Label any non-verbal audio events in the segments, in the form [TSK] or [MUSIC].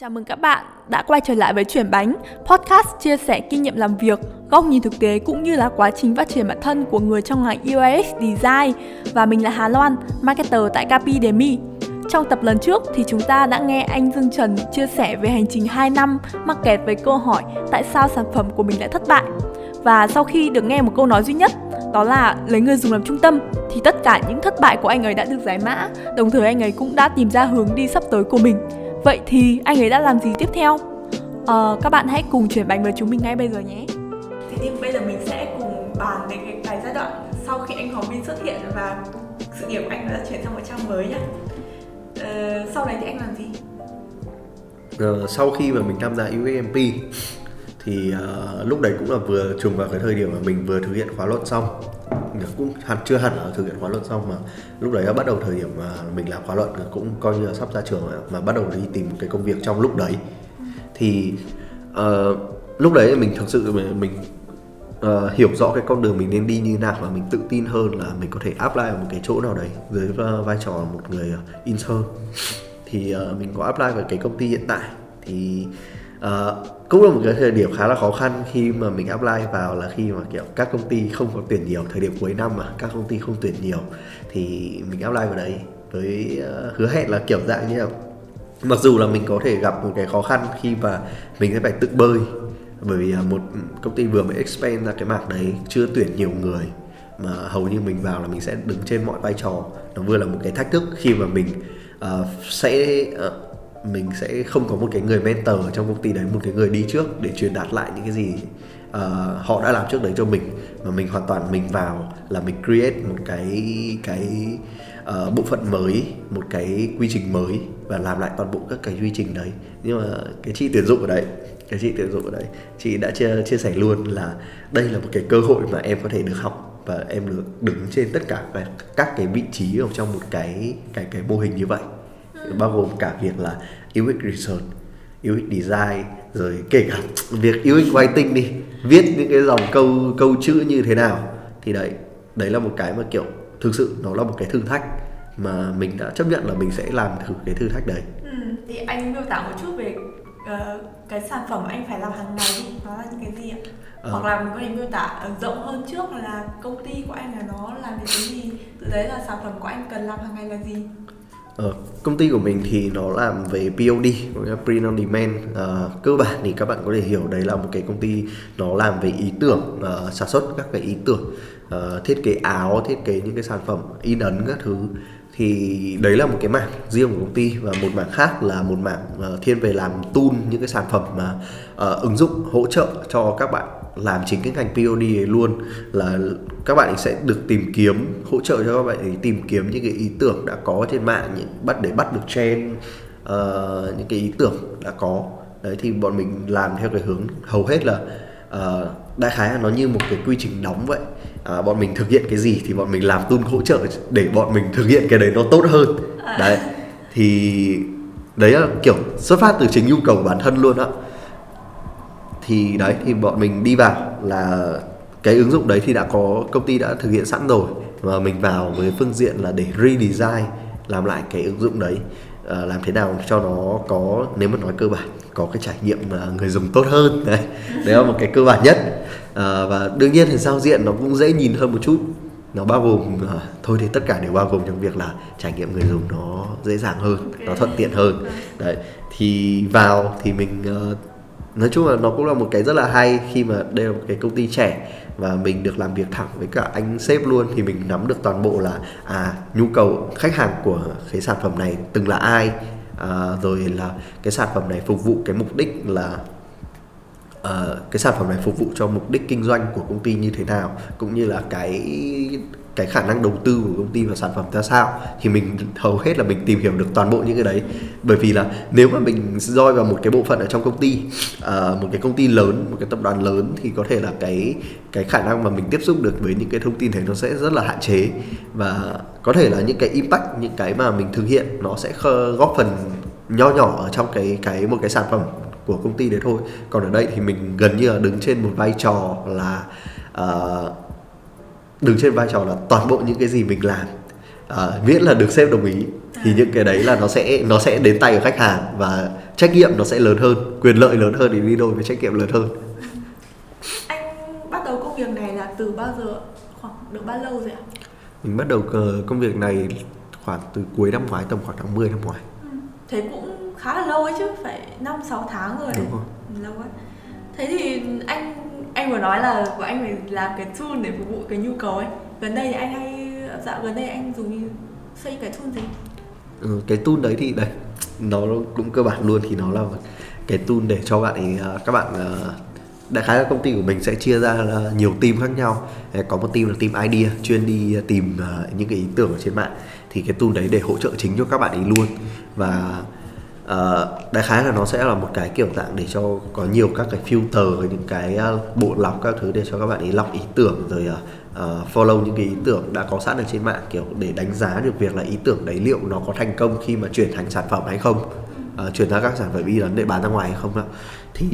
Chào mừng các bạn đã quay trở lại với Chuyển Bánh, podcast chia sẻ kinh nghiệm làm việc, góc nhìn thực tế cũng như là quá trình phát triển bản thân của người trong ngành UX Design. Và mình là Hà Loan, marketer tại Capidemy. Trong tập lần trước thì chúng ta đã nghe anh Dương Trần chia sẻ về hành trình 2 năm mắc kẹt với câu hỏi tại sao sản phẩm của mình lại thất bại. Và sau khi được nghe một câu nói duy nhất, đó là lấy người dùng làm trung tâm, thì tất cả những thất bại của anh ấy đã được giải mã, đồng thời anh ấy cũng đã tìm ra hướng đi sắp tới của mình. Vậy thì anh ấy đã làm gì tiếp theo? Ờ, các bạn hãy cùng chuyển bánh với chúng mình ngay bây giờ nhé. Thế thì bây giờ mình sẽ cùng bàn về cái, cái giai đoạn sau khi anh Hoàng Minh xuất hiện và sự nghiệp của anh đã chuyển sang một trang mới nhá. Ờ, sau đấy thì anh làm gì? Ờ, sau khi mà mình tham gia UAMP thì uh, lúc đấy cũng là vừa trùng vào cái thời điểm mà mình vừa thực hiện khóa luận xong. Cũng hẳn chưa hẳn là thực hiện khóa luận xong mà lúc đấy là bắt đầu thời điểm mà mình làm khóa luận cũng coi như là sắp ra trường mà, mà bắt đầu đi tìm cái công việc trong lúc đấy. Thì uh, lúc đấy mình thực sự mình, mình uh, hiểu rõ cái con đường mình nên đi như nào và mình tự tin hơn là mình có thể apply ở một cái chỗ nào đấy dưới vai trò một người intern. Thì uh, mình có apply vào cái công ty hiện tại. Thì Ờ, cũng là một cái thời điểm khá là khó khăn khi mà mình apply vào là khi mà kiểu các công ty không có tuyển nhiều thời điểm cuối năm mà các công ty không tuyển nhiều thì mình apply vào đấy với uh, hứa hẹn là kiểu dạng như là mặc dù là mình có thể gặp một cái khó khăn khi mà mình sẽ phải tự bơi bởi vì ờ, một công ty vừa mới expand ra cái mảng đấy chưa tuyển nhiều người mà hầu như mình vào là mình sẽ đứng trên mọi vai trò. Nó vừa là một cái thách thức khi mà mình uh, sẽ uh, mình sẽ không có một cái người mentor trong công ty đấy một cái người đi trước để truyền đạt lại những cái gì uh, họ đã làm trước đấy cho mình. Mà mình hoàn toàn mình vào là mình create một cái cái uh, bộ phận mới một cái quy trình mới và làm lại toàn bộ các cái quy trình đấy. Nhưng mà cái chị tuyển dụng ở đấy cái chị tuyển dụng ở đấy chị đã chia chia sẻ luôn là đây là một cái cơ hội mà em có thể được học và em được đứng trên tất cả các, các cái vị trí ở trong một cái cái cái mô hình như vậy bao gồm cả việc là UX research, UX design rồi kể cả [TSK] việc UX writing đi viết những cái dòng câu câu chữ như thế nào thì đấy đấy là một cái mà kiểu thực sự nó là một cái thử thách mà mình đã chấp nhận là mình sẽ làm thử cái thử thách đấy. Ừ, thì anh miêu tả một chút về uh, cái sản phẩm anh phải làm hàng ngày đi nó là những cái gì ạ? À. Hoặc là mình có thể miêu tả rộng hơn trước là công ty của anh là nó làm cái gì, từ đấy là sản phẩm của anh cần làm hàng ngày là gì? Ờ, công ty của mình thì nó làm về POD, Print on Demand. À, cơ bản thì các bạn có thể hiểu đấy là một cái công ty nó làm về ý tưởng, uh, sản xuất các cái ý tưởng, uh, thiết kế áo, thiết kế những cái sản phẩm in ấn các thứ. Thì đấy là một cái mảng riêng của công ty và một mảng khác là một mảng uh, thiên về làm tool những cái sản phẩm mà uh, ứng dụng hỗ trợ cho các bạn làm chính cái ngành POD ấy luôn là các bạn sẽ được tìm kiếm hỗ trợ cho các bạn ấy tìm kiếm những cái ý tưởng đã có trên mạng những bắt để bắt được trend uh, những cái ý tưởng đã có. Đấy thì bọn mình làm theo cái hướng hầu hết là uh, đại khái là nó như một cái quy trình đóng vậy. À, bọn mình thực hiện cái gì thì bọn mình làm tool hỗ trợ để bọn mình thực hiện cái đấy nó tốt hơn. Đấy thì đấy là kiểu xuất phát từ chính nhu cầu bản thân luôn á thì đấy thì bọn mình đi vào là cái ứng dụng đấy thì đã có công ty đã thực hiện sẵn rồi. Và mình vào với phương diện là để redesign làm lại cái ứng dụng đấy. À, làm thế nào cho nó có nếu mà nói cơ bản có cái trải nghiệm người dùng tốt hơn [LAUGHS] đấy. Đấy là một cái cơ bản nhất. À, và đương nhiên thì giao diện nó cũng dễ nhìn hơn một chút. Nó bao gồm à, thôi thì tất cả đều bao gồm trong việc là trải nghiệm người dùng nó dễ dàng hơn okay. nó thuận tiện hơn. Đấy thì vào thì mình uh, nói chung là nó cũng là một cái rất là hay khi mà đây là một cái công ty trẻ và mình được làm việc thẳng với cả anh sếp luôn. Thì mình nắm được toàn bộ là à nhu cầu khách hàng của cái sản phẩm này từng là ai à, rồi là cái sản phẩm này phục vụ cái mục đích là uh, cái sản phẩm này phục vụ cho mục đích kinh doanh của công ty như thế nào cũng như là cái cái khả năng đầu tư của công ty và sản phẩm ra sao thì mình hầu hết là mình tìm hiểu được toàn bộ những cái đấy. Bởi vì là nếu mà mình roi vào một cái bộ phận ở trong công ty uh, một cái công ty lớn một cái tập đoàn lớn thì có thể là cái cái khả năng mà mình tiếp xúc được với những cái thông tin này nó sẽ rất là hạn chế. Và có thể là những cái impact những cái mà mình thực hiện nó sẽ góp phần nho nhỏ ở trong cái cái một cái sản phẩm của công ty đấy thôi. Còn ở đây thì mình gần như là đứng trên một vai trò là uh, đứng trên vai trò là toàn bộ những cái gì mình làm. Uh, miễn là được sếp đồng ý thì những cái đấy là nó sẽ nó sẽ đến tay của khách hàng và trách nhiệm nó sẽ lớn hơn quyền lợi lớn hơn thì đi đôi với trách nhiệm lớn hơn. [LAUGHS] Anh bắt đầu công việc này là từ bao giờ khoảng được bao lâu rồi ạ? Mình bắt đầu công việc này khoảng từ cuối năm ngoái tầm khoảng tháng 10 năm ngoái. Ừ. thế cũng khá là lâu ấy chứ phải năm sáu tháng rồi. Đúng rồi. Lâu ấy thế thì anh anh vừa nói là của anh phải làm cái tool để phục vụ cái nhu cầu ấy. Gần đây thì anh hay dạo gần đây anh dùng xây cái tool gì? Ừ, cái tool đấy thì đây nó cũng cơ bản luôn thì nó là cái tool để cho bạn ấy à, các bạn à, đại khái là công ty của mình sẽ chia ra là nhiều team khác nhau. Có một team là team idea chuyên đi tìm à, những cái ý tưởng ở trên mạng. Thì cái tool đấy để hỗ trợ chính cho các bạn ấy luôn. Và uh, đại khái là nó sẽ là một cái kiểu dạng để cho có nhiều các cái filter những cái ờ, bộ lọc các thứ để cho các bạn ấy lọc ý tưởng rồi uh, follow những cái ý tưởng đã có sẵn ở trên mạng kiểu để đánh giá được việc là ý tưởng đấy liệu nó có thành công khi mà chuyển thành sản phẩm hay không uh, chuyển ra các sản phẩm y để bán ra ngoài hay không đó. thì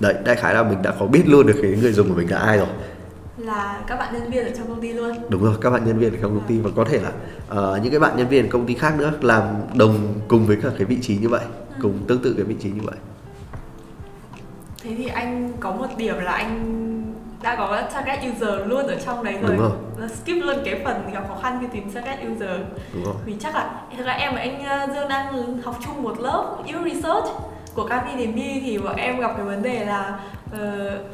đấy đại khái là mình đã có biết luôn được cái người dùng của mình là ai rồi là các bạn nhân viên ở trong công ty luôn đúng rồi các bạn nhân viên ở trong công ty và có thể là uh, những cái bạn nhân viên ở công ty khác nữa làm đồng cùng với cả cái vị trí như vậy ừ. cùng tương tự cái vị trí như vậy thế thì anh có một điểm là anh đã có target user luôn ở trong đấy rồi, Đúng rồi. skip luôn cái phần gặp khó khăn khi tìm target user Đúng rồi. vì chắc là thực ra em và anh ờ, Dương đang học chung một lớp yêu research của Capidemy thì bọn em gặp cái vấn đề là uh,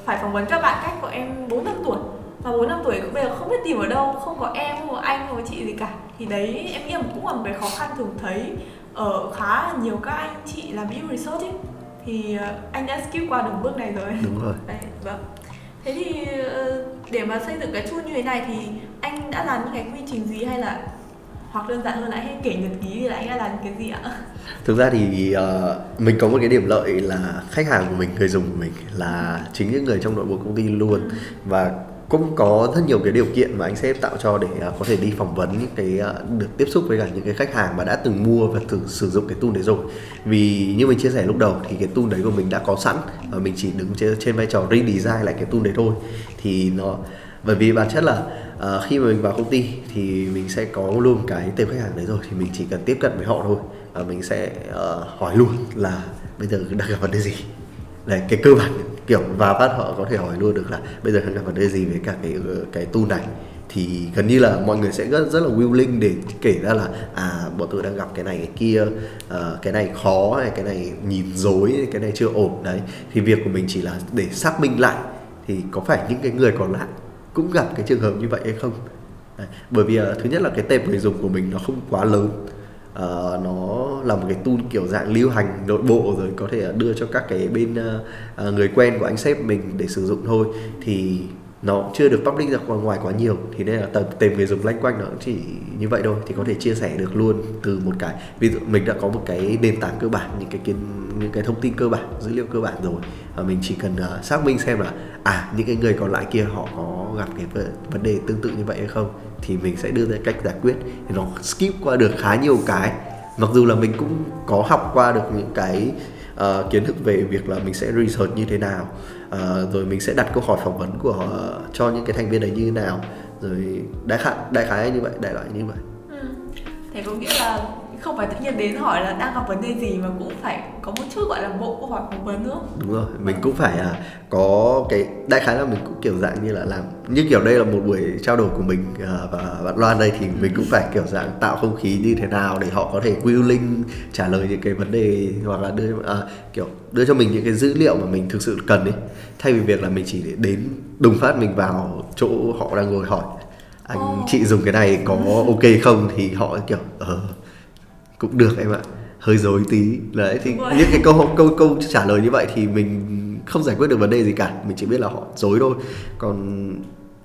phải phỏng vấn các bạn cách của em 4 năm tuổi và 4 năm tuổi bây giờ không biết tìm ở đâu không có em không có anh không có chị gì cả. Thì đấy em nghĩ là cũng là một cái khó khăn thường thấy ở khá là nhiều các anh chị làm yêu research ấy. Thì uh, anh đã skip qua được bước này rồi. Đúng rồi. Đấy, vâng. Thế thì ờ, để mà xây dựng cái tool như thế này thì anh đã làm những cái quy trình gì hay là hoặc đơn giản hơn là hay kể nhật ký thì là anh đã làm cái gì ạ? Thực ra thì uh, mình có một cái điểm lợi là khách hàng của mình người dùng của mình là chính những người trong nội bộ công ty luôn. Và cũng có rất nhiều cái điều kiện mà anh sếp tạo cho để uh, có thể đi phỏng vấn những cái uh, được tiếp xúc với cả những cái khách hàng mà đã từng mua và từng sử dụng cái tool đấy rồi. Vì như mình chia sẻ lúc đầu thì cái tool đấy của mình đã có sẵn và mình chỉ đứng trên, trên vai trò redesign lại cái tool đấy thôi. Thì nó bởi vì bản chất là uh, khi mà mình vào công ty thì mình sẽ có luôn cái tên khách hàng đấy rồi thì mình chỉ cần tiếp cận với họ thôi và mình sẽ uh, hỏi luôn là bây giờ đang gặp vấn đề gì đấy cái cơ bản kiểu và phát họ có thể hỏi luôn được là bây giờ đang gặp vấn đề gì với cả cái ờ, cái tool này. Thì gần như là mọi người sẽ rất rất là willing để kể ra là à bọn tôi đang gặp cái này cái kia uh, cái này khó này cái này nhìn dối cái này chưa ổn. Đấy thì việc của mình chỉ là để xác minh lại thì có phải những cái người còn lại cũng gặp cái trường hợp như vậy hay không? Đấy. bởi vì uh, thứ nhất là cái tệp người dùng của mình nó không quá lớn uh, nó là một cái tool kiểu dạng lưu hành nội bộ rồi có thể đưa cho các cái bên uh, người quen của anh sếp mình để sử dụng thôi. Thì nó chưa được public ra ngoài quá nhiều. Thì nên là tầm tìm người dùng lanh quanh nó chỉ như vậy thôi thì có thể chia sẻ được luôn từ một cái. Ví dụ mình đã có một cái nền tảng cơ bản những cái kiến những cái thông tin cơ bản dữ liệu cơ bản rồi và mình chỉ cần uh, xác minh xem là à những cái người còn lại kia họ có gặp cái vấn đề tương tự như vậy hay không thì mình sẽ đưa ra cách giải quyết. Thì nó skip qua được khá nhiều cái. Mặc dù là mình cũng có học qua được những cái uh, kiến thức về việc là mình sẽ research như thế nào uh, rồi mình sẽ đặt câu hỏi phỏng vấn của uh, cho những cái thành viên đấy như thế nào rồi đại khái đại khái như vậy đại loại như vậy ừ. thế có nghĩa là không phải tự nhiên đến hỏi là đang gặp vấn đề gì mà cũng phải có một chút gọi là bộ câu hỏi phỏng vấn nữa. Đúng rồi mình cũng phải à, có cái đại khái là mình cũng kiểu dạng như là làm như kiểu đây là một buổi trao đổi của mình à, và bạn Loan đây thì mình cũng phải kiểu dạng tạo không khí như thế nào để họ có thể willing trả lời những cái vấn đề hoặc là đưa à, kiểu đưa cho mình những cái dữ liệu mà mình thực sự cần ấy. Thay vì việc là mình chỉ để đến đùng phát mình vào chỗ họ đang ngồi hỏi anh oh. chị dùng cái này có ok không? thì họ kiểu ờ uh, cũng được em ạ. Hơi dối tí. Đấy thì những cái câu câu câu trả lời như vậy thì mình không giải quyết được vấn đề gì cả. Mình chỉ biết là họ dối thôi. Còn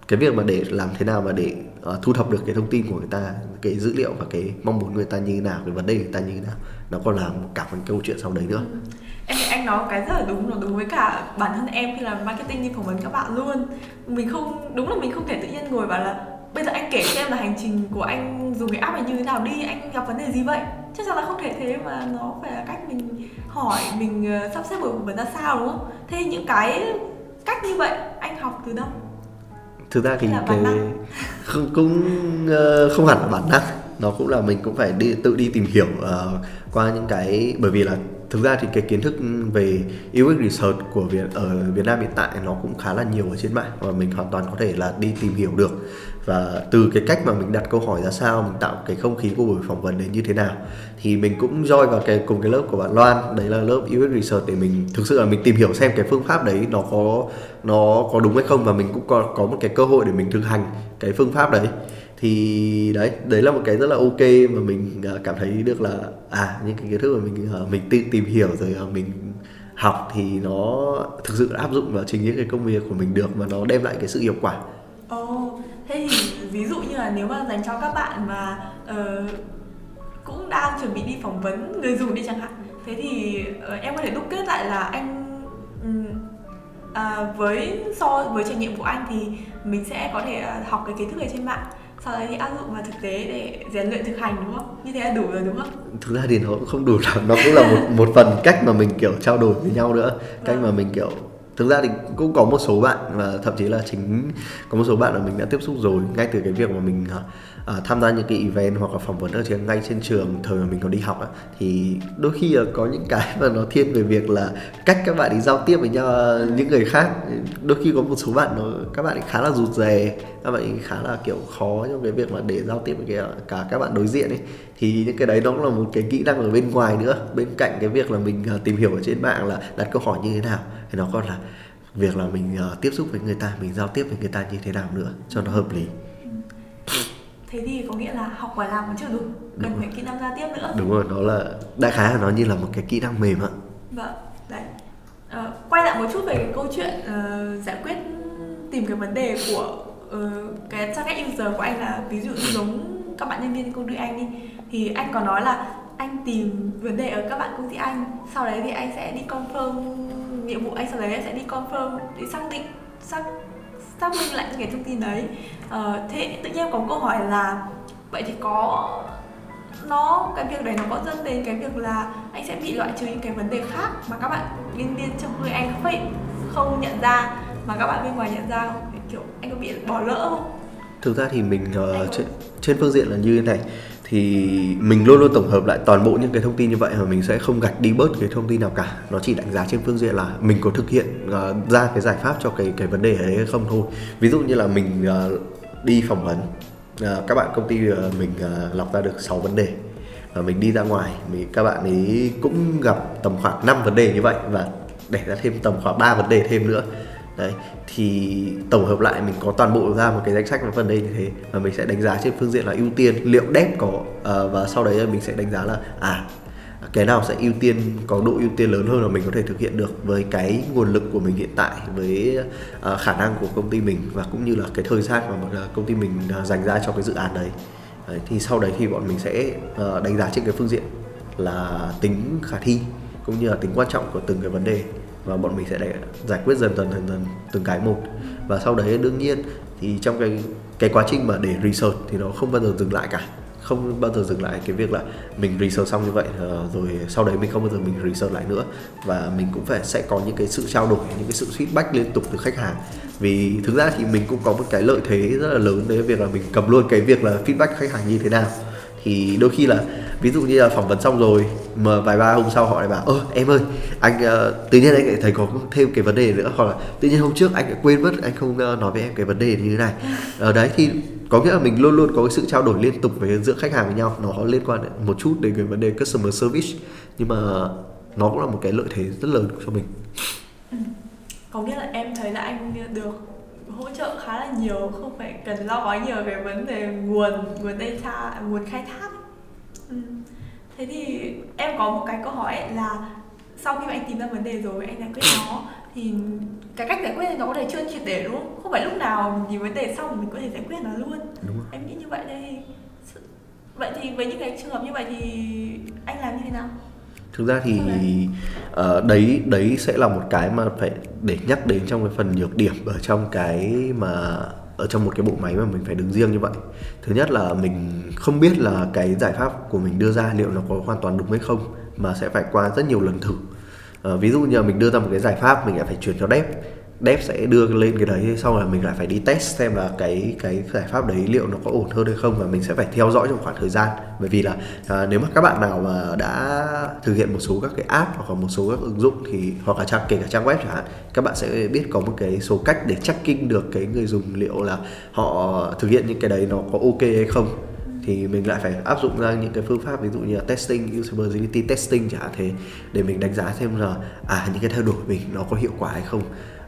cái việc mà để làm thế nào mà để uh, thu thập được cái thông tin của người ta cái dữ liệu và cái mong muốn người ta như thế nào cái vấn đề người ta như thế nào nó còn là một cả một câu chuyện sau đấy nữa. Ừ. em thấy anh nói cái rất là đúng nó đúng với cả bản thân em khi làm marketing như phỏng vấn các bạn luôn mình không đúng là mình không thể tự nhiên ngồi bảo là bây giờ anh kể cho em là hành trình của anh dùng cái app này như thế nào đi anh gặp vấn đề gì vậy chắc chắn là không thể thế mà nó phải là cách mình hỏi mình uh, sắp xếp buổi phỏng vấn ra sao đúng không? Thế những cái cách như vậy anh học từ đâu? Thực ra thì cái [LAUGHS] không cũng uh, không hẳn là bản năng. Nó cũng là mình cũng phải đi tự đi tìm hiểu uh, qua những cái bởi vì là thực ra thì cái kiến thức về UX research của Việt ở Việt Nam hiện tại nó cũng khá là nhiều ở trên mạng và mình hoàn toàn có thể là đi tìm hiểu được và từ cái cách mà mình đặt câu hỏi ra sao mình tạo cái không khí của buổi phỏng vấn đến như thế nào thì mình cũng join vào cái cùng cái lớp của bạn Loan. Đấy là lớp UX research để mình thực sự là mình tìm hiểu xem cái phương pháp đấy nó có nó có đúng hay không. Và mình cũng có có một cái cơ hội để mình thực hành cái phương pháp đấy. Thì đấy đấy là một cái rất là ok mà mình à, cảm thấy được là à những cái kiến thức mà mình à, mình tự tìm hiểu rồi à, mình học thì nó thực sự áp dụng vào chính những cái công việc của mình được và nó đem lại cái sự hiệu quả. Oh, thế thì ví dụ như là nếu mà dành cho các bạn mà uh, cũng đang chuẩn bị đi phỏng vấn người dùng đi chẳng hạn, thế thì uh, em có thể đúc kết lại là anh um, à, với so với trải nghiệm của anh thì mình sẽ có thể học cái kiến thức này trên mạng sau đấy thì áp dụng vào thực tế để rèn luyện thực hành đúng không như thế là đủ rồi đúng không thực ra thì nó cũng không đủ lắm nó cũng là một một phần cách mà mình kiểu trao đổi với nhau nữa cách mà vâng. mình kiểu thực ra thì cũng có một số bạn và thậm chí là chính có một số bạn mà mình đã tiếp xúc rồi ngay từ cái việc mà mình à, uh, tham gia những cái event hoặc là phỏng vấn ở trên ngay trên trường thời mà mình còn đi học á, thì đôi khi là có những cái mà nó thiên về việc là cách các bạn đi giao tiếp với nhau những người khác. Đôi khi có một số bạn nó các bạn khá là rụt rè các bạn ấy khá là kiểu khó trong cái việc mà để giao tiếp với cái, cả các bạn đối diện ấy. Thì những cái đấy nó cũng là một cái kỹ năng ở bên ngoài nữa. Bên cạnh cái việc là mình à, tìm hiểu ở trên mạng là đặt câu hỏi như thế nào thì nó còn là việc là mình uh, tiếp xúc với người ta mình giao tiếp với người ta như thế nào nữa cho nó hợp lý thế thì có nghĩa là học và làm vẫn chưa đủ cần phải kỹ năng giao tiếp nữa. Đúng rồi nó là đại khái là nó như là một cái kỹ năng mềm ạ. Vâng đấy. À, quay lại một chút về cái câu chuyện uh, giải quyết tìm cái vấn đề của uh, cái target user của anh là ví dụ giống các bạn nhân viên công ty anh đi. Thì anh có nói là anh tìm vấn đề ở các bạn công ty anh sau đấy thì anh sẽ đi confirm nhiệm vụ anh sau đấy anh sẽ đi confirm đi xác định xác xác minh lại những cái thông tin đấy. Ờ, thế tự nhiên có câu hỏi là vậy thì có nó cái việc đấy nó có dẫn đến cái việc là anh sẽ bị loại trừ những cái vấn đề khác mà các bạn nhân viên trong người anh không không nhận ra mà các bạn bên ngoài nhận ra không? Kiểu anh có bị bỏ lỡ không? Thực ra thì mình uh, trên, trên phương diện là như thế này thì mình luôn luôn tổng hợp lại toàn bộ những cái thông tin như vậy mà mình sẽ không gạch đi bớt cái thông tin nào cả. Nó chỉ đánh giá trên phương diện là mình có thực hiện uh, ra cái giải pháp cho cái cái vấn đề đấy hay không thôi. Ví dụ như là mình uh, đi phỏng vấn uh, các bạn công ty uh, mình uh, lọc ra được 6 vấn đề và mình đi ra ngoài thì các bạn ấy cũng gặp tầm khoảng 5 vấn đề như vậy và để ra thêm tầm khoảng 3 vấn đề thêm nữa đấy thì tổng hợp lại mình có toàn bộ ra một cái danh sách phần đây như thế và mình sẽ đánh giá trên phương diện là ưu tiên liệu đép có uh, và sau đấy mình sẽ đánh giá là à cái nào sẽ ưu tiên có độ ưu tiên lớn hơn là mình có thể thực hiện được với cái nguồn lực của mình hiện tại với uh, khả năng của công ty mình và cũng như là cái thời gian mà uh, công ty mình uh, dành ra cho cái dự án đấy. đấy thì sau đấy thì bọn mình sẽ uh, đánh giá trên cái phương diện là tính khả thi cũng như là tính quan trọng của từng cái vấn đề và bọn mình sẽ để giải quyết dần dần dần dần từng cái một. Và sau đấy đương nhiên thì trong cái cái quá trình mà để research thì nó không bao giờ dừng lại cả. Không bao giờ dừng lại cái việc là mình research xong như vậy ờ, rồi sau đấy mình không bao giờ mình research lại nữa. Và mình cũng phải, sẽ có những cái sự trao đổi, những cái sự feedback liên tục từ khách hàng. Vì thực ra thì mình cũng có một cái lợi thế rất là lớn đấy, việc là mình cầm luôn cái việc là feedback khách hàng như thế nào thì đôi khi là ví dụ như là phỏng vấn xong rồi mà vài ba hôm sau họ lại bảo ơ em ơi anh uh, tự nhiên anh lại thấy có thêm cái vấn đề nữa. Hoặc là tự nhiên hôm trước anh lại quên mất anh không uh, nói với em cái vấn đề như thế này. Ở uh, đấy thì có nghĩa là mình luôn luôn có cái sự trao đổi liên tục với giữa khách hàng với nhau. Nó liên quan một chút đến cái vấn đề customer service nhưng mà nó cũng là một cái lợi thế rất lớn cho mình. Ừ. có nghĩa là em thấy là anh được hỗ trợ khá là nhiều không phải cần lo quá nhiều về vấn đề nguồn nguồn data nguồn khai thác. Ừ. thế thì em có một cái câu hỏi là sau khi mà anh tìm ra vấn đề rồi anh giải quyết nó thì cái cách giải quyết nó có thể chưa triệt để đúng không? Không phải lúc nào nhìn vấn đề xong mình có thể giải quyết nó luôn. Đúng rồi. em nghĩ như vậy đây. Vậy thì với những cái trường hợp như vậy thì anh làm như thế nào thực ra thì uh, đấy đấy sẽ là một cái mà phải để nhắc đến trong cái phần nhược điểm ở trong cái mà ở trong một cái bộ máy mà mình phải đứng riêng như vậy. Thứ nhất là mình không biết là cái giải pháp của mình đưa ra liệu nó có hoàn toàn đúng hay không mà sẽ phải qua rất nhiều lần thử. Uh, ví dụ như là mình đưa ra một cái giải pháp mình lại phải chuyển cho dev dev sẽ đưa lên cái đấy sau là mình lại phải đi test xem là cái cái giải pháp đấy liệu nó có ổn hơn hay không và mình sẽ phải theo dõi trong khoảng thời gian. Bởi vì là à, nếu mà các bạn nào mà đã thực hiện một số các cái app hoặc là một số các ứng dụng thì hoặc là trang kể cả trang web chẳng hạn các bạn sẽ biết có một cái số cách để tracking được cái người dùng liệu là họ thực hiện những cái đấy nó có ok hay không. Thì mình lại phải áp dụng ra những cái phương pháp ví dụ như là testing usability testing chẳng hạn thế để mình đánh giá xem là à những cái thay đổi mình nó có hiệu quả hay không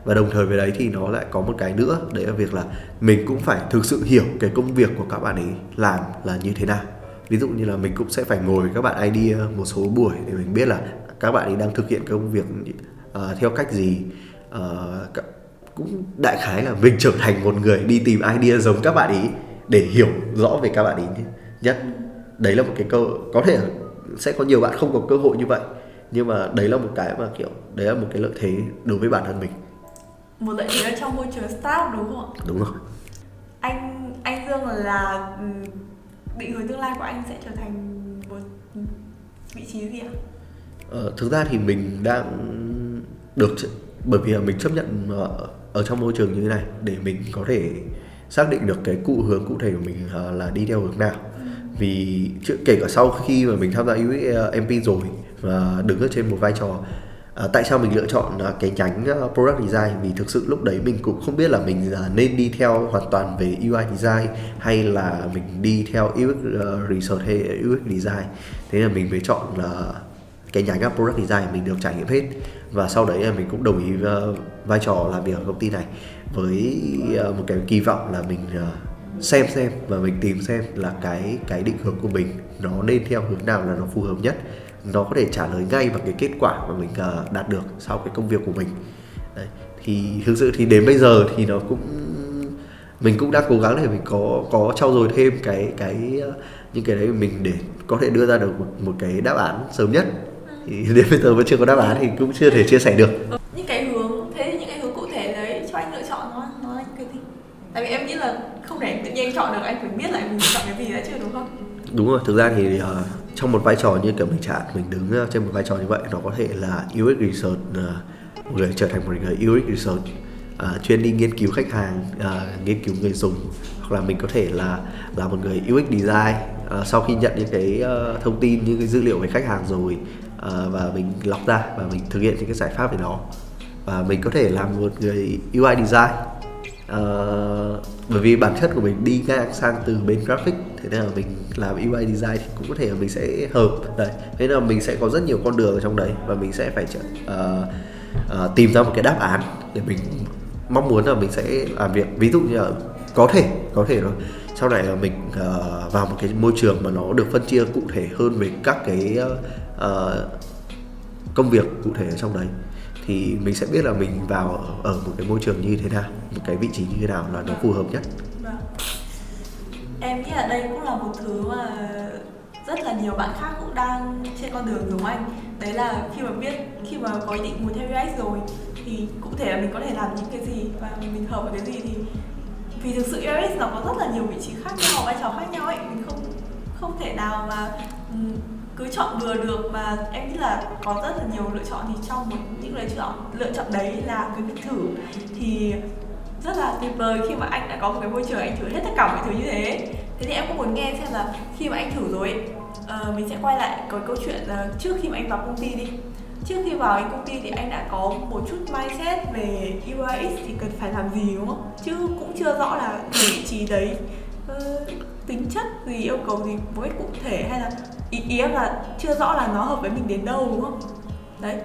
và đồng thời với đấy thì nó lại có một cái nữa đấy là việc là mình cũng phải thực sự hiểu cái công việc của các bạn ấy làm là như thế nào. Ví dụ như là mình cũng sẽ phải ngồi với các bạn idea ờ, một số buổi để mình biết là các bạn ấy đang thực hiện công việc uh, theo cách gì. Uh, cũng đại khái là mình trở thành một người đi tìm idea giống các bạn ấy để hiểu rõ về các bạn ấy nhất đấy là một cái cơ có thể sẽ có nhiều bạn không có cơ hội như vậy nhưng mà đấy là một cái mà kiểu đấy là một cái lợi thế đối với bản thân mình một lợi thế ở trong môi trường startup đúng không ạ? Đúng rồi. Anh anh Dương là ừ, định hướng tương lai của anh sẽ trở thành một vị trí gì ạ? Ờ, thực ra thì mình đang được bởi vì là mình chấp nhận ở, ở trong môi trường như thế này để mình có thể xác định được cái cụ hướng cụ thể của mình ờ, là đi theo hướng nào. Vì kể cả sau khi mà mình tham gia UX ờ, MP rồi và đứng ở trên một vai trò À, tại sao mình lựa chọn uh, cái nhánh uh, product design? Vì thực sự lúc đấy mình cũng không biết là mình uh, nên đi theo hoàn toàn về UI design hay là mình đi theo UX uh, research hay UX design. Thế là mình mới chọn là uh, cái nhánh uh, product design mình được trải nghiệm hết. Và sau đấy là mình cũng đồng ý uh, vai trò làm việc ở công ty này với uh, một cái kỳ vọng là mình uh, xem xem và mình tìm xem là cái cái định hướng của mình nó nên theo hướng nào là nó phù hợp nhất nó có thể trả lời ngay bằng cái kết quả mà mình uh, đạt được sau cái công việc của mình. Đấy. thì thực sự thì đến bây giờ thì nó cũng mình cũng đang cố gắng để mình có có trau dồi thêm cái cái uh, những cái đấy mình để có thể đưa ra được một, một cái đáp án sớm nhất. Thì đến bây giờ vẫn chưa có đáp án thì cũng chưa thể chia sẻ được. Những cái hướng thế những cái hướng cụ thể đấy cho anh lựa chọn nó nó là cái gì tại vì em nghĩ là không thể tự nhiên anh chọn được anh phải biết là mình chọn cái gì đã chưa đúng không? Đúng rồi thực ra thì uh, trong một vai trò như kiểu mình chạm mình đứng ờ, trên một vai trò như vậy nó có thể là UX research uh, một người trở thành một người UX research uh, chuyên đi nghiên cứu khách hàng uh, nghiên cứu người dùng hoặc là mình có thể là là một người UX design. Uh, sau khi nhận những cái uh, thông tin những cái dữ liệu về khách hàng rồi uh, và mình lọc ra và mình thực hiện những cái giải pháp về nó và mình có thể làm một người UI design. Uh, bởi vì bản chất của mình đi ngang sang từ bên graphic thế nên là mình làm UI design thì cũng có thể là mình sẽ hợp. Đấy thế nên là mình sẽ có rất nhiều con đường ở trong đấy và mình sẽ phải uh, uh, tìm ra một cái đáp án để mình mong muốn là mình sẽ làm việc. Ví dụ như là có thể có thể rồi sau này là mình uh, vào một cái môi trường mà nó được phân chia cụ thể hơn về các cái uh, công việc cụ thể ở trong đấy thì mình sẽ biết là mình vào ở một cái môi trường như thế nào một cái vị trí như thế nào là nó phù hợp nhất em nghĩ là đây cũng là một thứ mà rất là nhiều bạn khác cũng đang trên con đường giống anh? Đấy là khi mà biết, khi mà có ý định muốn theo UX rồi, thì cụ thể là mình có thể làm những cái gì và mình hợp với cái gì thì vì thực sự UX nó có rất là nhiều vị trí khác nhau, vai trò khác nhau ấy, mình không không thể nào mà ừ, cứ chọn vừa được và em nghĩ là có rất là nhiều lựa chọn thì trong một những lựa chọn lựa chọn đấy là cái việc thử. Thì rất là tuyệt vời khi mà anh đã có một cái môi trường anh thử hết tất cả mọi thứ như thế. Thế thì em cũng muốn nghe xem là khi mà anh thử rồi uh, mình sẽ quay lại cái câu chuyện là trước khi mà anh vào công ty đi. Trước khi vào anh công ty thì anh đã có một chút mindset về UX thì cần phải làm gì đúng không? Chứ cũng chưa rõ là vị trí đấy uh, tính chất gì yêu cầu gì một cách cụ thể hay là ý, ý em là chưa rõ là nó hợp với mình đến đâu đúng không? Đấy.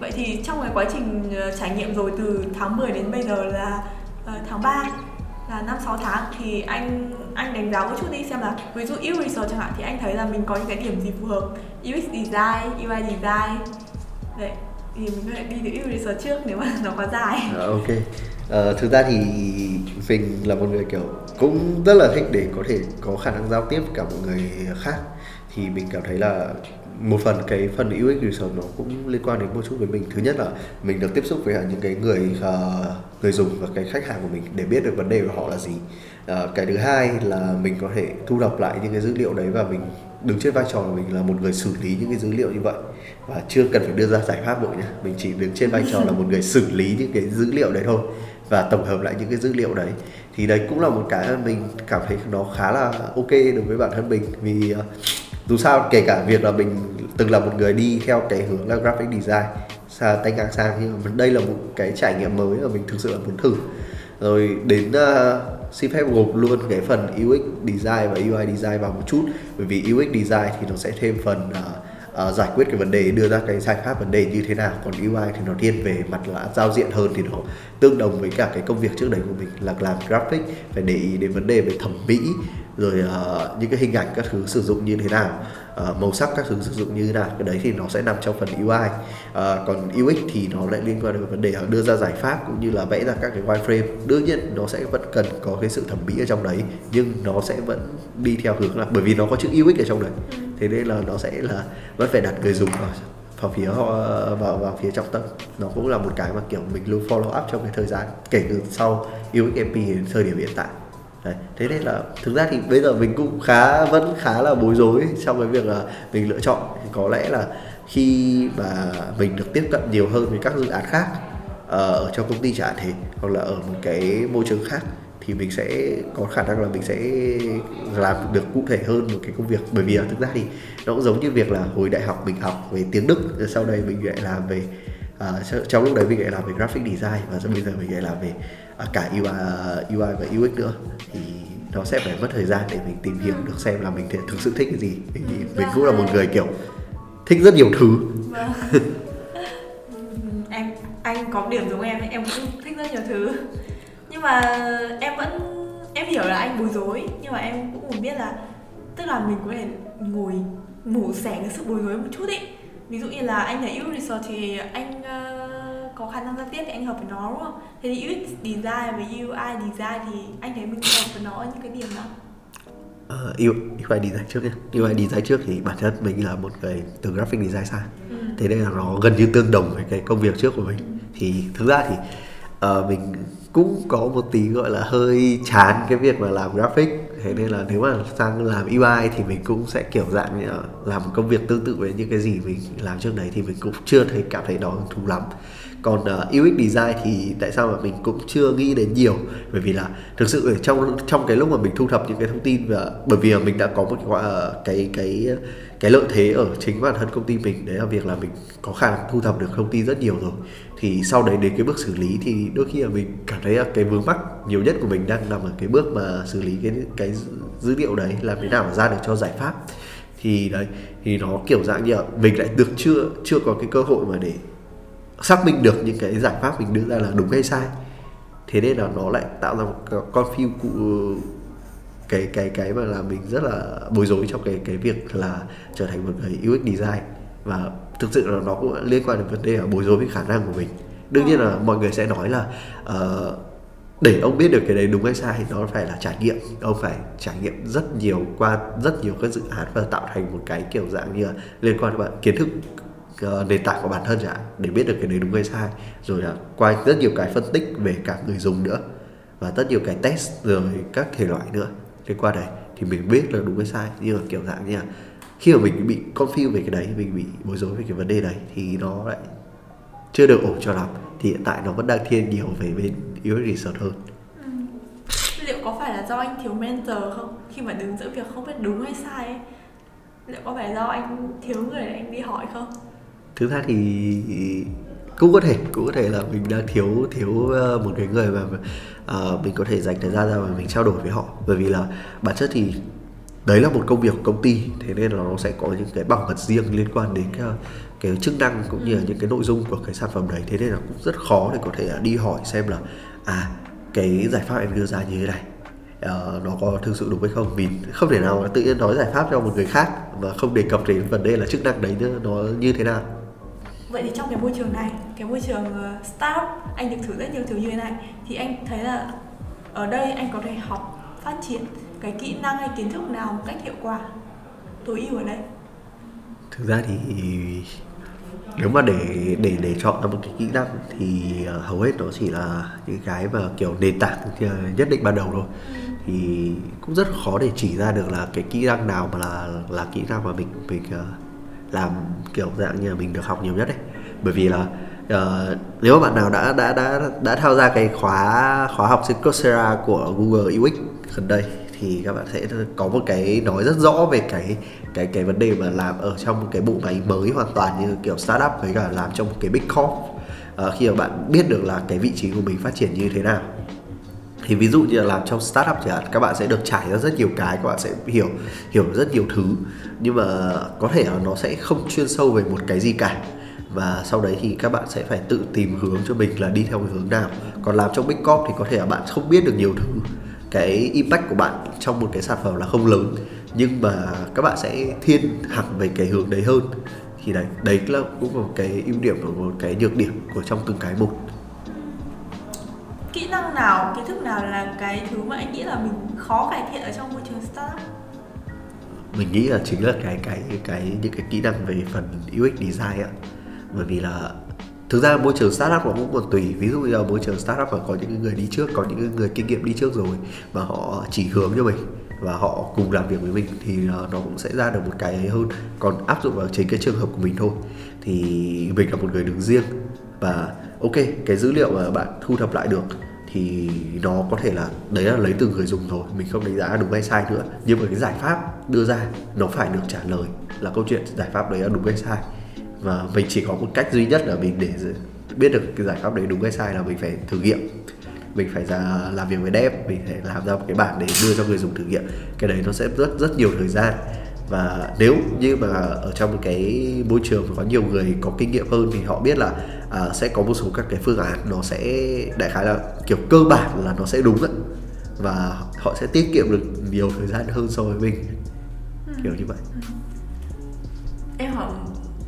Vậy thì trong cái quá trình trải nghiệm rồi từ tháng 10 đến bây giờ là Ờ, tháng 3 là năm sáu tháng thì anh anh đánh giá một chút đi xem là ví dụ UX research chẳng hạn thì anh thấy là mình có những cái điểm gì phù hợp UX design, UI design đấy thì mình có thể đi từ UX research trước nếu mà [LAUGHS] nó quá dài. À, ok. À, thực ra thì mình là một người kiểu cũng rất là thích để có thể có khả năng giao tiếp cả một người khác thì mình cảm thấy là một phần cái phần UX research nó cũng liên quan đến một chút với mình. Thứ nhất là mình được tiếp xúc với những cái người uh, người dùng và cái khách hàng của mình để biết được vấn đề của họ là gì. Uh, cái thứ hai là mình có thể thu thập lại những cái dữ liệu đấy và mình đứng trên vai trò của mình là một người xử lý những cái dữ liệu như vậy. Và chưa cần phải đưa ra giải pháp vội nhé mình chỉ đứng trên vai trò là một người xử lý những cái dữ liệu đấy thôi và tổng hợp lại những cái dữ liệu đấy. Thì đấy cũng là một cái mình cảm thấy nó khá là ok đối với bản thân mình vì uh, dù sao kể cả việc là mình từng là một người đi theo cái hướng là graphic design xa tay ngang sang nhưng mà đây là một cái trải nghiệm mới mà mình thực sự là muốn thử. Rồi đến uh, xin phép gộp luôn cái phần UX design và UI design vào một chút bởi vì UX design thì nó sẽ thêm phần uh, uh, giải quyết cái vấn đề đưa ra cái giải pháp vấn đề như thế nào còn UI thì nó thiên về mặt là giao diện hơn thì nó tương đồng với cả cái công việc trước đấy của mình là làm graphic phải để ý đến vấn đề về thẩm mỹ rồi uh, những cái hình ảnh các thứ sử dụng như thế nào uh, màu sắc các thứ sử dụng như thế nào cái đấy thì nó sẽ nằm trong phần UI uh, còn UX thì nó lại liên quan đến vấn đề đưa ra giải pháp cũng như là vẽ ra các cái wireframe. Đương nhiên nó sẽ vẫn cần có cái sự thẩm mỹ ở trong đấy nhưng nó sẽ vẫn đi theo hướng là bởi vì nó có chữ UX ở trong đấy. Ừ. thế nên là nó sẽ là vẫn phải đặt người dùng vào vào phía vào vào phía trọng tâm. Nó cũng là một cái mà kiểu mình luôn follow up trong cái thời gian kể từ sau UXMP đến thời điểm hiện tại Đấy. thế nên là thực ra thì bây giờ mình cũng khá vẫn khá là bối rối trong cái việc là mình lựa chọn thì có lẽ là khi mà mình được tiếp cận nhiều hơn với các dự án khác ờ, ở trong công ty trả thế hoặc là ở một cái môi trường khác thì mình sẽ có khả năng là mình sẽ làm được cụ thể hơn một cái công việc bởi vì là thực ra thì nó cũng giống như việc là hồi đại học mình học về tiếng Đức rồi sau đây mình lại làm về uh, trong lúc đấy mình lại làm về graphic design và bây giờ mình lại làm về uh, cả UI, UI và UX nữa. Thì nó sẽ phải mất thời gian để mình tìm hiểu được xem là mình thực sự thích cái gì. Thì mình cũng là một người kiểu thích rất nhiều thứ. Vâng. em anh có điểm giống em em cũng thích rất nhiều thứ. Nhưng mà em vẫn em hiểu là anh bối rối nhưng mà em cũng muốn biết là tức là mình có thể ngồi mổ xẻ cái sự bối rối một chút ý ví dụ như là anh là UX research thì anh uh, có khả năng giao tiếp thì anh hợp với nó đúng không? Thế thì UX design với UI design thì anh thấy mình hợp với nó ở những cái điểm nào? Uh, UI design trước nhé UI design trước thì bản thân mình là một người từ graphic design sang. Ừ. thế nên là nó gần như tương đồng với cái công việc trước của mình. Ừ. thì thực ra thì uh, mình cũng có một tí gọi là hơi chán cái việc mà làm graphic. Thế nên là nếu mà sang làm UI thì mình cũng sẽ kiểu dạng như là làm một công việc tương tự với những cái gì mình làm trước đấy thì mình cũng chưa thấy cảm thấy đó hứng thú lắm còn ờ, uh, UX design thì tại sao mà mình cũng chưa nghĩ đến nhiều? Bởi vì là thực sự ở trong trong cái lúc mà mình thu thập những cái thông tin và bởi vì là mình đã có một cái uh, cái cái cái lợi thế ở chính bản thân công ty mình đấy là việc là mình có khả năng thu thập được thông tin rất nhiều rồi. Thì sau đấy đến cái bước xử lý thì đôi khi là mình cảm thấy là cái vướng mắc nhiều nhất của mình đang nằm ở cái bước mà xử lý cái cái dữ liệu đấy làm thế nào mà ra được cho giải pháp. Thì đấy thì nó kiểu dạng như là mình lại được chưa chưa có cái cơ hội mà để xác minh được những cái giải pháp mình đưa ra là đúng hay sai. Thế nên là nó lại tạo ra một con phim cụ cái cái cái mà là mình rất là bối rối trong cái cái việc là trở thành một người UX design. Và thực sự là nó cũng liên quan đến vấn đề là bối rối với khả năng của mình. Đương nhiên là mọi người sẽ nói là uh, để ông biết được cái đấy đúng hay sai nó phải là trải nghiệm. Ông phải trải nghiệm rất nhiều qua rất nhiều các dự án và tạo thành một cái kiểu dạng như là liên quan đến bạn kiến thức Ờ, nền tảng của bản thân chẳng để biết được cái đấy đúng hay sai. Rồi là qua rất nhiều cái phân tích về cả người dùng nữa, và rất nhiều cái test rồi các thể loại nữa liên quan đấy thì mình biết là đúng hay sai. Nhưng mà kiểu dạng như là khi mà mình bị confuse về cái đấy, mình bị bối rối về cái vấn đề đấy, thì nó lại chưa được ổn cho lắm. Thì hiện tại nó vẫn đang thiên nhiều về bên UX research hơn. Ừ. liệu có phải là do anh thiếu mentor không? Khi mà đứng giữa việc không biết đúng hay sai ấy, liệu có phải do anh thiếu người để anh đi hỏi không? Thực ra thì cũng có thể cũng có thể là mình đang thiếu thiếu ờ, một cái người mà uh, mình có thể dành thời gian ra và mình trao đổi với họ. Bởi vì là bản chất thì đấy là một công việc của công ty thế nên là nó sẽ có những cái bảo mật riêng liên quan đến cái, cái chức năng cũng như là những cái nội dung của cái sản phẩm đấy. Thế nên là cũng rất khó để có thể đi hỏi xem là à cái giải pháp em đưa ra như thế này uh, nó có thực sự đúng hay không? Vì không thể nào tự nhiên nói giải pháp cho một người khác và không đề cập đến vấn đề là chức năng đấy nữa nó như thế nào vậy thì trong cái môi trường này cái môi trường uh, startup anh được thử rất nhiều thứ như thế này thì anh thấy là ở đây anh có thể học phát triển cái kỹ năng hay kiến thức nào một cách hiệu quả tối ưu ở đây thực ra thì nếu mà để để để chọn ra một cái kỹ năng thì ờ, hầu hết nó chỉ là những cái mà kiểu nền tảng ờ, nhất định ban đầu thôi ừ. thì cũng rất khó để chỉ ra được là cái kỹ năng nào mà là là kỹ năng mà mình mình làm kiểu dạng như là mình được học nhiều nhất đấy bởi vì là uh, nếu mà bạn nào đã đã đã đã tham gia cái khóa khóa học trên Coursera của Google UX gần đây thì các bạn sẽ có một cái nói rất rõ về cái cái cái vấn đề mà làm ở trong một cái bộ máy mới hoàn toàn như kiểu startup với cả làm trong một cái big corp. Uh, khi mà bạn biết được là cái vị trí của mình phát triển như thế nào thì ví dụ như là làm trong startup chẳng hạn, các bạn sẽ được trải ra rất nhiều cái, các bạn sẽ hiểu hiểu rất nhiều thứ. Nhưng mà có thể là nó sẽ không chuyên sâu về một cái gì cả. Và sau đấy thì các bạn sẽ phải tự tìm hướng cho mình là đi theo cái hướng nào. Còn làm trong big corp thì có thể là bạn không biết được nhiều thứ. Cái impact của bạn trong một cái sản phẩm là không lớn. Nhưng mà các bạn sẽ thiên hẳn về cái hướng đấy hơn. Thì đấy đấy là cũng một cái ưu điểm và một cái nhược điểm của trong từng cái một kỹ năng nào, kiến thức nào là cái thứ mà anh nghĩ là mình khó cải thiện ở trong môi trường startup? Mình nghĩ là chính là cái cái cái, những cái kỹ năng về phần UX design ạ. Bởi vì là thực ra môi trường startup nó cũng còn tùy. Ví dụ như là môi trường startup mà có những người đi trước, có những người kinh nghiệm đi trước rồi mà họ chỉ hướng cho mình và họ cùng làm việc với mình thì nó cũng sẽ ra được một cái ấy hơn. Còn áp dụng vào chính cái trường hợp của mình thôi thì mình là một người đứng riêng và ok, cái dữ liệu mà bạn thu thập lại được thì nó có thể là, đấy là lấy từ người dùng rồi, mình không đánh giá đúng hay sai nữa. Nhưng mà cái giải pháp đưa ra, nó phải được trả lời là câu chuyện giải pháp đấy là đúng hay sai. Và mình chỉ có một cách duy nhất là mình để biết được cái giải pháp đấy đúng hay sai là mình phải thử nghiệm. Mình phải ra, làm việc với dev, mình phải làm ra một cái bản để đưa cho người dùng thử nghiệm. Cái đấy nó sẽ rất rất nhiều thời gian và nếu như mà ở trong cái môi trường có nhiều người có kinh nghiệm hơn thì họ biết là à, sẽ có một số các cái phương án nó sẽ đại khái là kiểu cơ bản là nó sẽ đúng ấy. và họ sẽ tiết kiệm được nhiều thời gian hơn so với mình ừ. kiểu như vậy ừ. em hỏi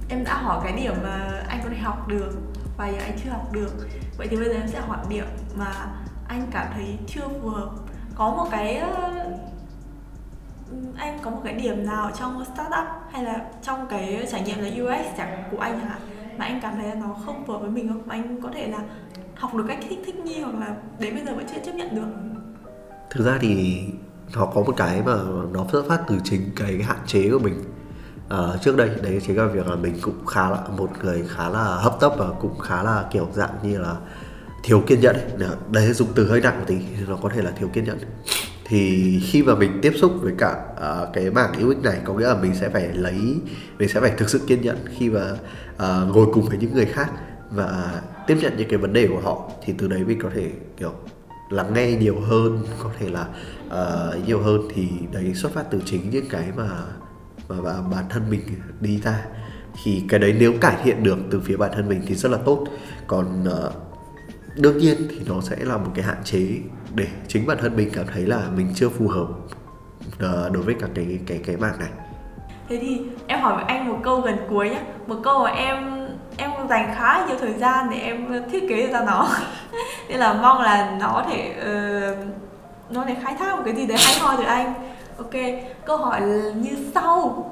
em đã hỏi cái điểm mà anh có thể học được và giờ anh chưa học được vậy thì bây giờ em sẽ hỏi điểm mà anh cảm thấy chưa phù hợp có một cái anh có một cái điểm nào trong startup hay là trong cái trải nghiệm là UX chẳng của anh hả mà anh cảm thấy là nó không phù hợp với mình không? Mà anh có thể là học được cách thích thích nghi hoặc là đến bây giờ vẫn chưa chấp nhận được? Thực ra thì nó có một cái mà nó xuất phát từ chính cái, hạn chế của mình. À, trước đây đấy chính là việc là mình cũng khá là một người khá là hấp tấp và cũng khá là kiểu dạng như là thiếu kiên nhẫn đấy dùng từ hơi nặng một tí nó có thể là thiếu kiên nhẫn thì khi mà mình tiếp xúc với cả uh, cái mảng UX này có nghĩa là mình sẽ phải lấy mình sẽ phải thực sự kiên nhẫn khi mà uh, ngồi cùng với những người khác và tiếp nhận những cái vấn đề của họ thì từ đấy mình có thể kiểu lắng nghe nhiều hơn có thể là uh, nhiều hơn. Thì đấy xuất phát từ chính những cái mà mà, mà bản thân mình đi ra. Thì cái đấy nếu cải thiện được từ phía bản thân mình thì rất là tốt. Còn uh, đương nhiên thì nó sẽ là một cái hạn chế để chính bản thân mình cảm thấy là mình chưa phù hợp ờ, đối với cả cái cái cái mảng này. Thế thì em hỏi anh một câu gần cuối nhé một câu mà em em dành khá nhiều thời gian để em thiết kế ra nó. [LAUGHS] Nên là mong là nó thể uh, nó để khai thác một cái gì đấy hay ho từ anh. Ok câu hỏi như sau.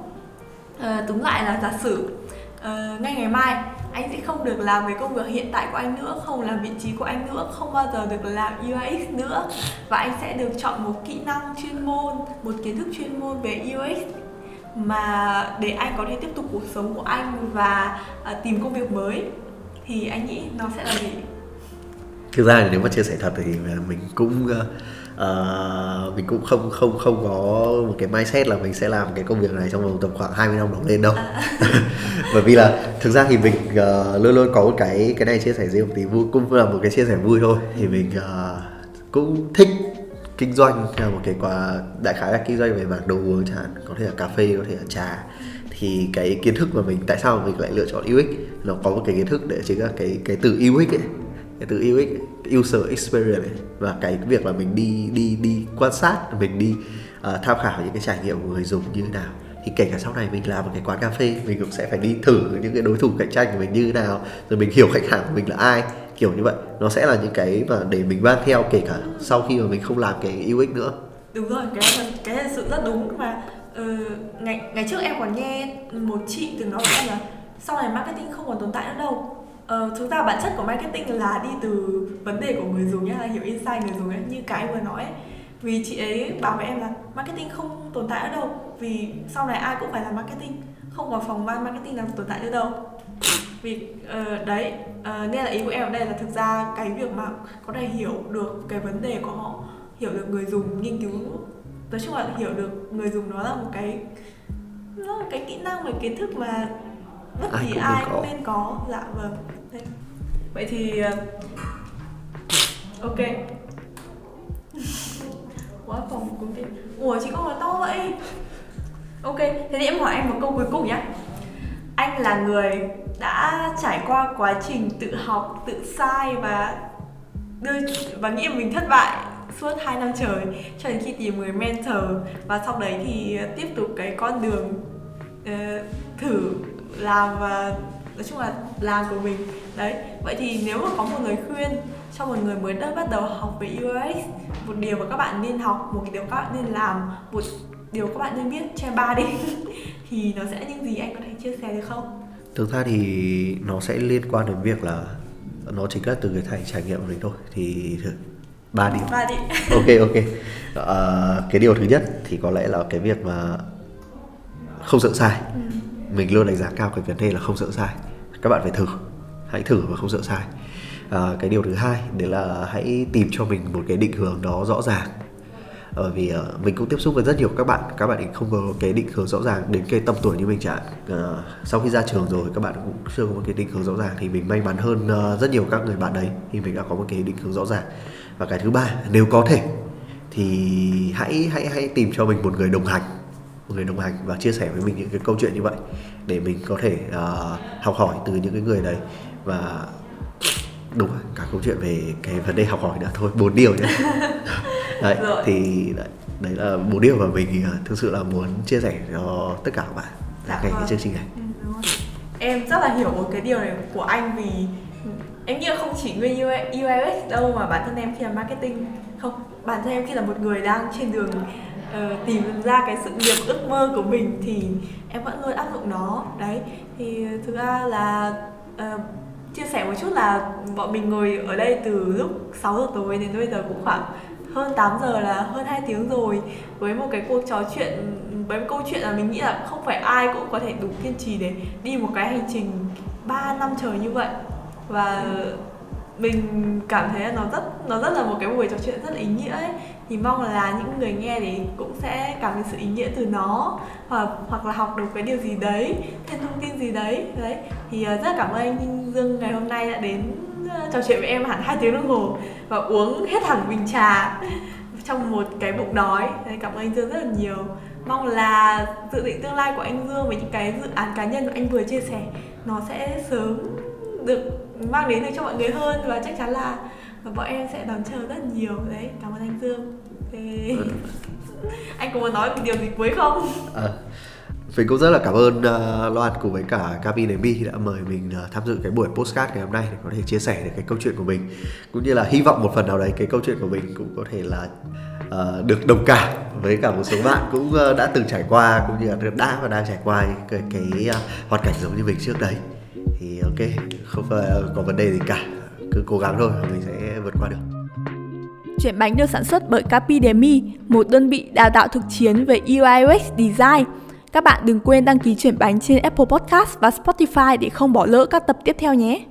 Ờ, uh, túng lại là giả sử uh, ngay ngày mai anh sẽ không được làm cái công việc hiện tại của anh nữa không làm vị trí của anh nữa không bao giờ được làm UX nữa. Và anh sẽ được chọn một kỹ năng chuyên môn một kiến thức chuyên môn về UX mà để anh có thể tiếp tục cuộc sống của anh và uh, tìm công việc mới. Thì anh nghĩ nó sẽ là gì? Thực ra thì nếu mà chia sẻ thật thì mình cũng uh, uh, mình cũng không không không có một cái mindset là mình sẽ làm cái công việc này trong vòng tầm khoảng 20 năm đổ lên đâu. À. [LAUGHS] bởi vì là thực ra thì mình uh, luôn luôn có một cái cái này chia sẻ riêng một tí vui cũng là một cái chia sẻ vui thôi. Thì mình uh, cũng thích kinh doanh là một cái quả đại khái là kinh doanh về mảng đồ uống chẳng hạn có thể là cà phê có thể là trà. Thì cái kiến thức mà mình tại sao mình lại lựa chọn UX nó có một cái kiến thức để chính là cái cái từ UX ấy cái từ UX user experience ấy. và cái việc là mình đi đi đi quan sát mình đi uh, tham khảo những cái trải nghiệm của người dùng như thế nào. Thì kể cả sau này mình làm một cái quán cà phê mình cũng sẽ phải đi thử những cái đối thủ cạnh tranh của mình như thế nào rồi mình hiểu khách hàng của mình là ai kiểu như vậy. Nó sẽ là những cái mà để mình mang theo kể cả sau khi mà mình không làm cái UX nữa. Đúng rồi cái cái là sự rất đúng mà uh, ờ, ngày ngày trước em còn nghe một chị từng nói với em là sau này marketing không còn tồn tại nữa đâu. Ờ, thực ra bản chất của marketing là đi từ vấn đề của người dùng nhé, là hiểu insight người dùng ấy, như cái vừa nói ấy. vì chị ấy bảo với em là marketing không tồn tại ở đâu vì sau này ai cũng phải làm marketing không có phòng ban marketing nào tồn tại nữa đâu vì uh, đấy uh, nên là ý của em ở đây là thực ra cái việc mà có thể hiểu được cái vấn đề của họ hiểu được người dùng nghiên cứu nói chung là hiểu được người dùng đó là một cái nó là cái kỹ năng và kiến thức mà bất Ai kỳ cũng ai cũng có. nên có dạ vâng vậy thì ờ, ok. Quá phòng cũng ty. Ủa chị con là to vậy? Ok thế thì em hỏi anh một câu cuối cùng nhé anh là người đã trải qua quá trình tự học tự sai và đưa và nghĩ mình thất bại suốt 2 năm trời cho đến khi tìm người mentor. Và sau đấy thì tiếp tục cái con đường uh, thử làm và nói chung là làm của mình. Đấy vậy thì nếu mà có một lời khuyên cho một người mới đã bắt đầu học về UX một điều mà các bạn nên học một điều các bạn nên làm một điều các bạn nên biết cho ba đi [LAUGHS] thì nó sẽ những gì anh có thể chia sẻ được không? Thực ra thì nó sẽ liên quan đến việc là nó chính là từ cái trải trải nghiệm của mình thôi thì thử- ba điểm ba đi. [LAUGHS] Ok ok. Ờ, cái điều thứ nhất thì có lẽ là cái việc mà không sợ sai mình luôn đánh giá cao cái vấn đề là không sợ sai. Các bạn phải thử hãy thử và không sợ sai. À, cái điều thứ hai đấy là hãy tìm cho mình một cái định hướng đó rõ ràng. Bởi vì uh, mình cũng tiếp xúc với rất nhiều các bạn các bạn ấy không có cái định hướng rõ ràng đến cái tầm tuổi như mình chẳng uh, sau khi ra trường rồi các bạn cũng chưa có một cái định hướng rõ ràng thì mình may mắn hơn uh, rất nhiều các người bạn đấy thì mình đã có một cái định hướng rõ ràng. Và cái thứ ba nếu có thể thì hãy hãy hãy tìm cho mình một người đồng hành một người đồng hành và chia sẻ với mình những cái câu chuyện như vậy để mình có thể ờ, học hỏi từ những cái người đấy. Và đúng rồi, cả câu chuyện về cái vấn đề học hỏi nữa. Thôi bốn điều nhé. [LAUGHS] Đấy Rồi. thì đấy, đấy là bốn điều mà mình ờ, thực sự là muốn chia sẻ cho tất cả các bạn Dạ về cái vâng. chương trình này. Ừ, em rất là hiểu một cái điều này của anh vì em nghĩ là không chỉ nguyên UX đâu mà bản thân em khi làm marketing không bản thân em khi là một người đang trên đường Ờ, tìm ra cái sự nghiệp ước mơ của mình thì em vẫn luôn áp dụng nó. Đấy thì thực ra là uh, chia sẻ một chút là bọn mình ngồi ở đây từ lúc 6 giờ tối đến bây giờ cũng khoảng hơn 8 giờ là hơn 2 tiếng rồi. Với một cái cuộc trò chuyện với một câu chuyện là mình nghĩ là không phải ai cũng có thể đủ kiên trì để đi một cái hành trình 3 năm trời như vậy. Và mình cảm thấy là nó rất nó rất là một cái buổi trò chuyện rất là ý nghĩa ấy thì mong là những người nghe thì cũng sẽ cảm thấy sự ý nghĩa từ nó hoặc hoặc là học được cái điều gì đấy thêm thông tin gì đấy. Đấy thì ờ, rất là cảm ơn anh Dương ngày hôm nay đã đến trò chuyện với em hẳn hai tiếng đồng hồ và uống hết hẳn bình trà [LAUGHS] trong một cái bụng đói. Đấy, cảm ơn anh Dương rất là nhiều. Mong là dự định tương lai của anh Dương với những cái dự án cá nhân mà anh vừa chia sẻ nó sẽ sớm được mang đến được cho mọi người hơn và chắc chắn là bọn em sẽ đón chờ rất nhiều. Đấy cảm ơn anh Dương. Thế... [LAUGHS] anh có muốn nói một điều gì cuối không? À, mình cũng rất là cảm ơn uh, Loan cùng với cả Gabi Mi đã mời mình uh, tham dự cái buổi postcard ngày hôm nay để có thể chia sẻ được cái câu chuyện của mình. Cũng như là hy vọng một phần nào đấy cái câu chuyện của mình cũng có thể là uh, được đồng cảm với cả một số bạn cũng uh, đã từng trải qua cũng như là đã và đang trải qua cái, cái uh, hoàn cảnh giống như mình trước đấy. Thì ok không phải có vấn đề gì cả cứ cố gắng thôi mình sẽ vượt qua được Chuyển bánh được sản xuất bởi Capidemi, một đơn vị đào tạo thực chiến về UI UX Design. Các bạn đừng quên đăng ký chuyển bánh trên Apple Podcast và Spotify để không bỏ lỡ các tập tiếp theo nhé.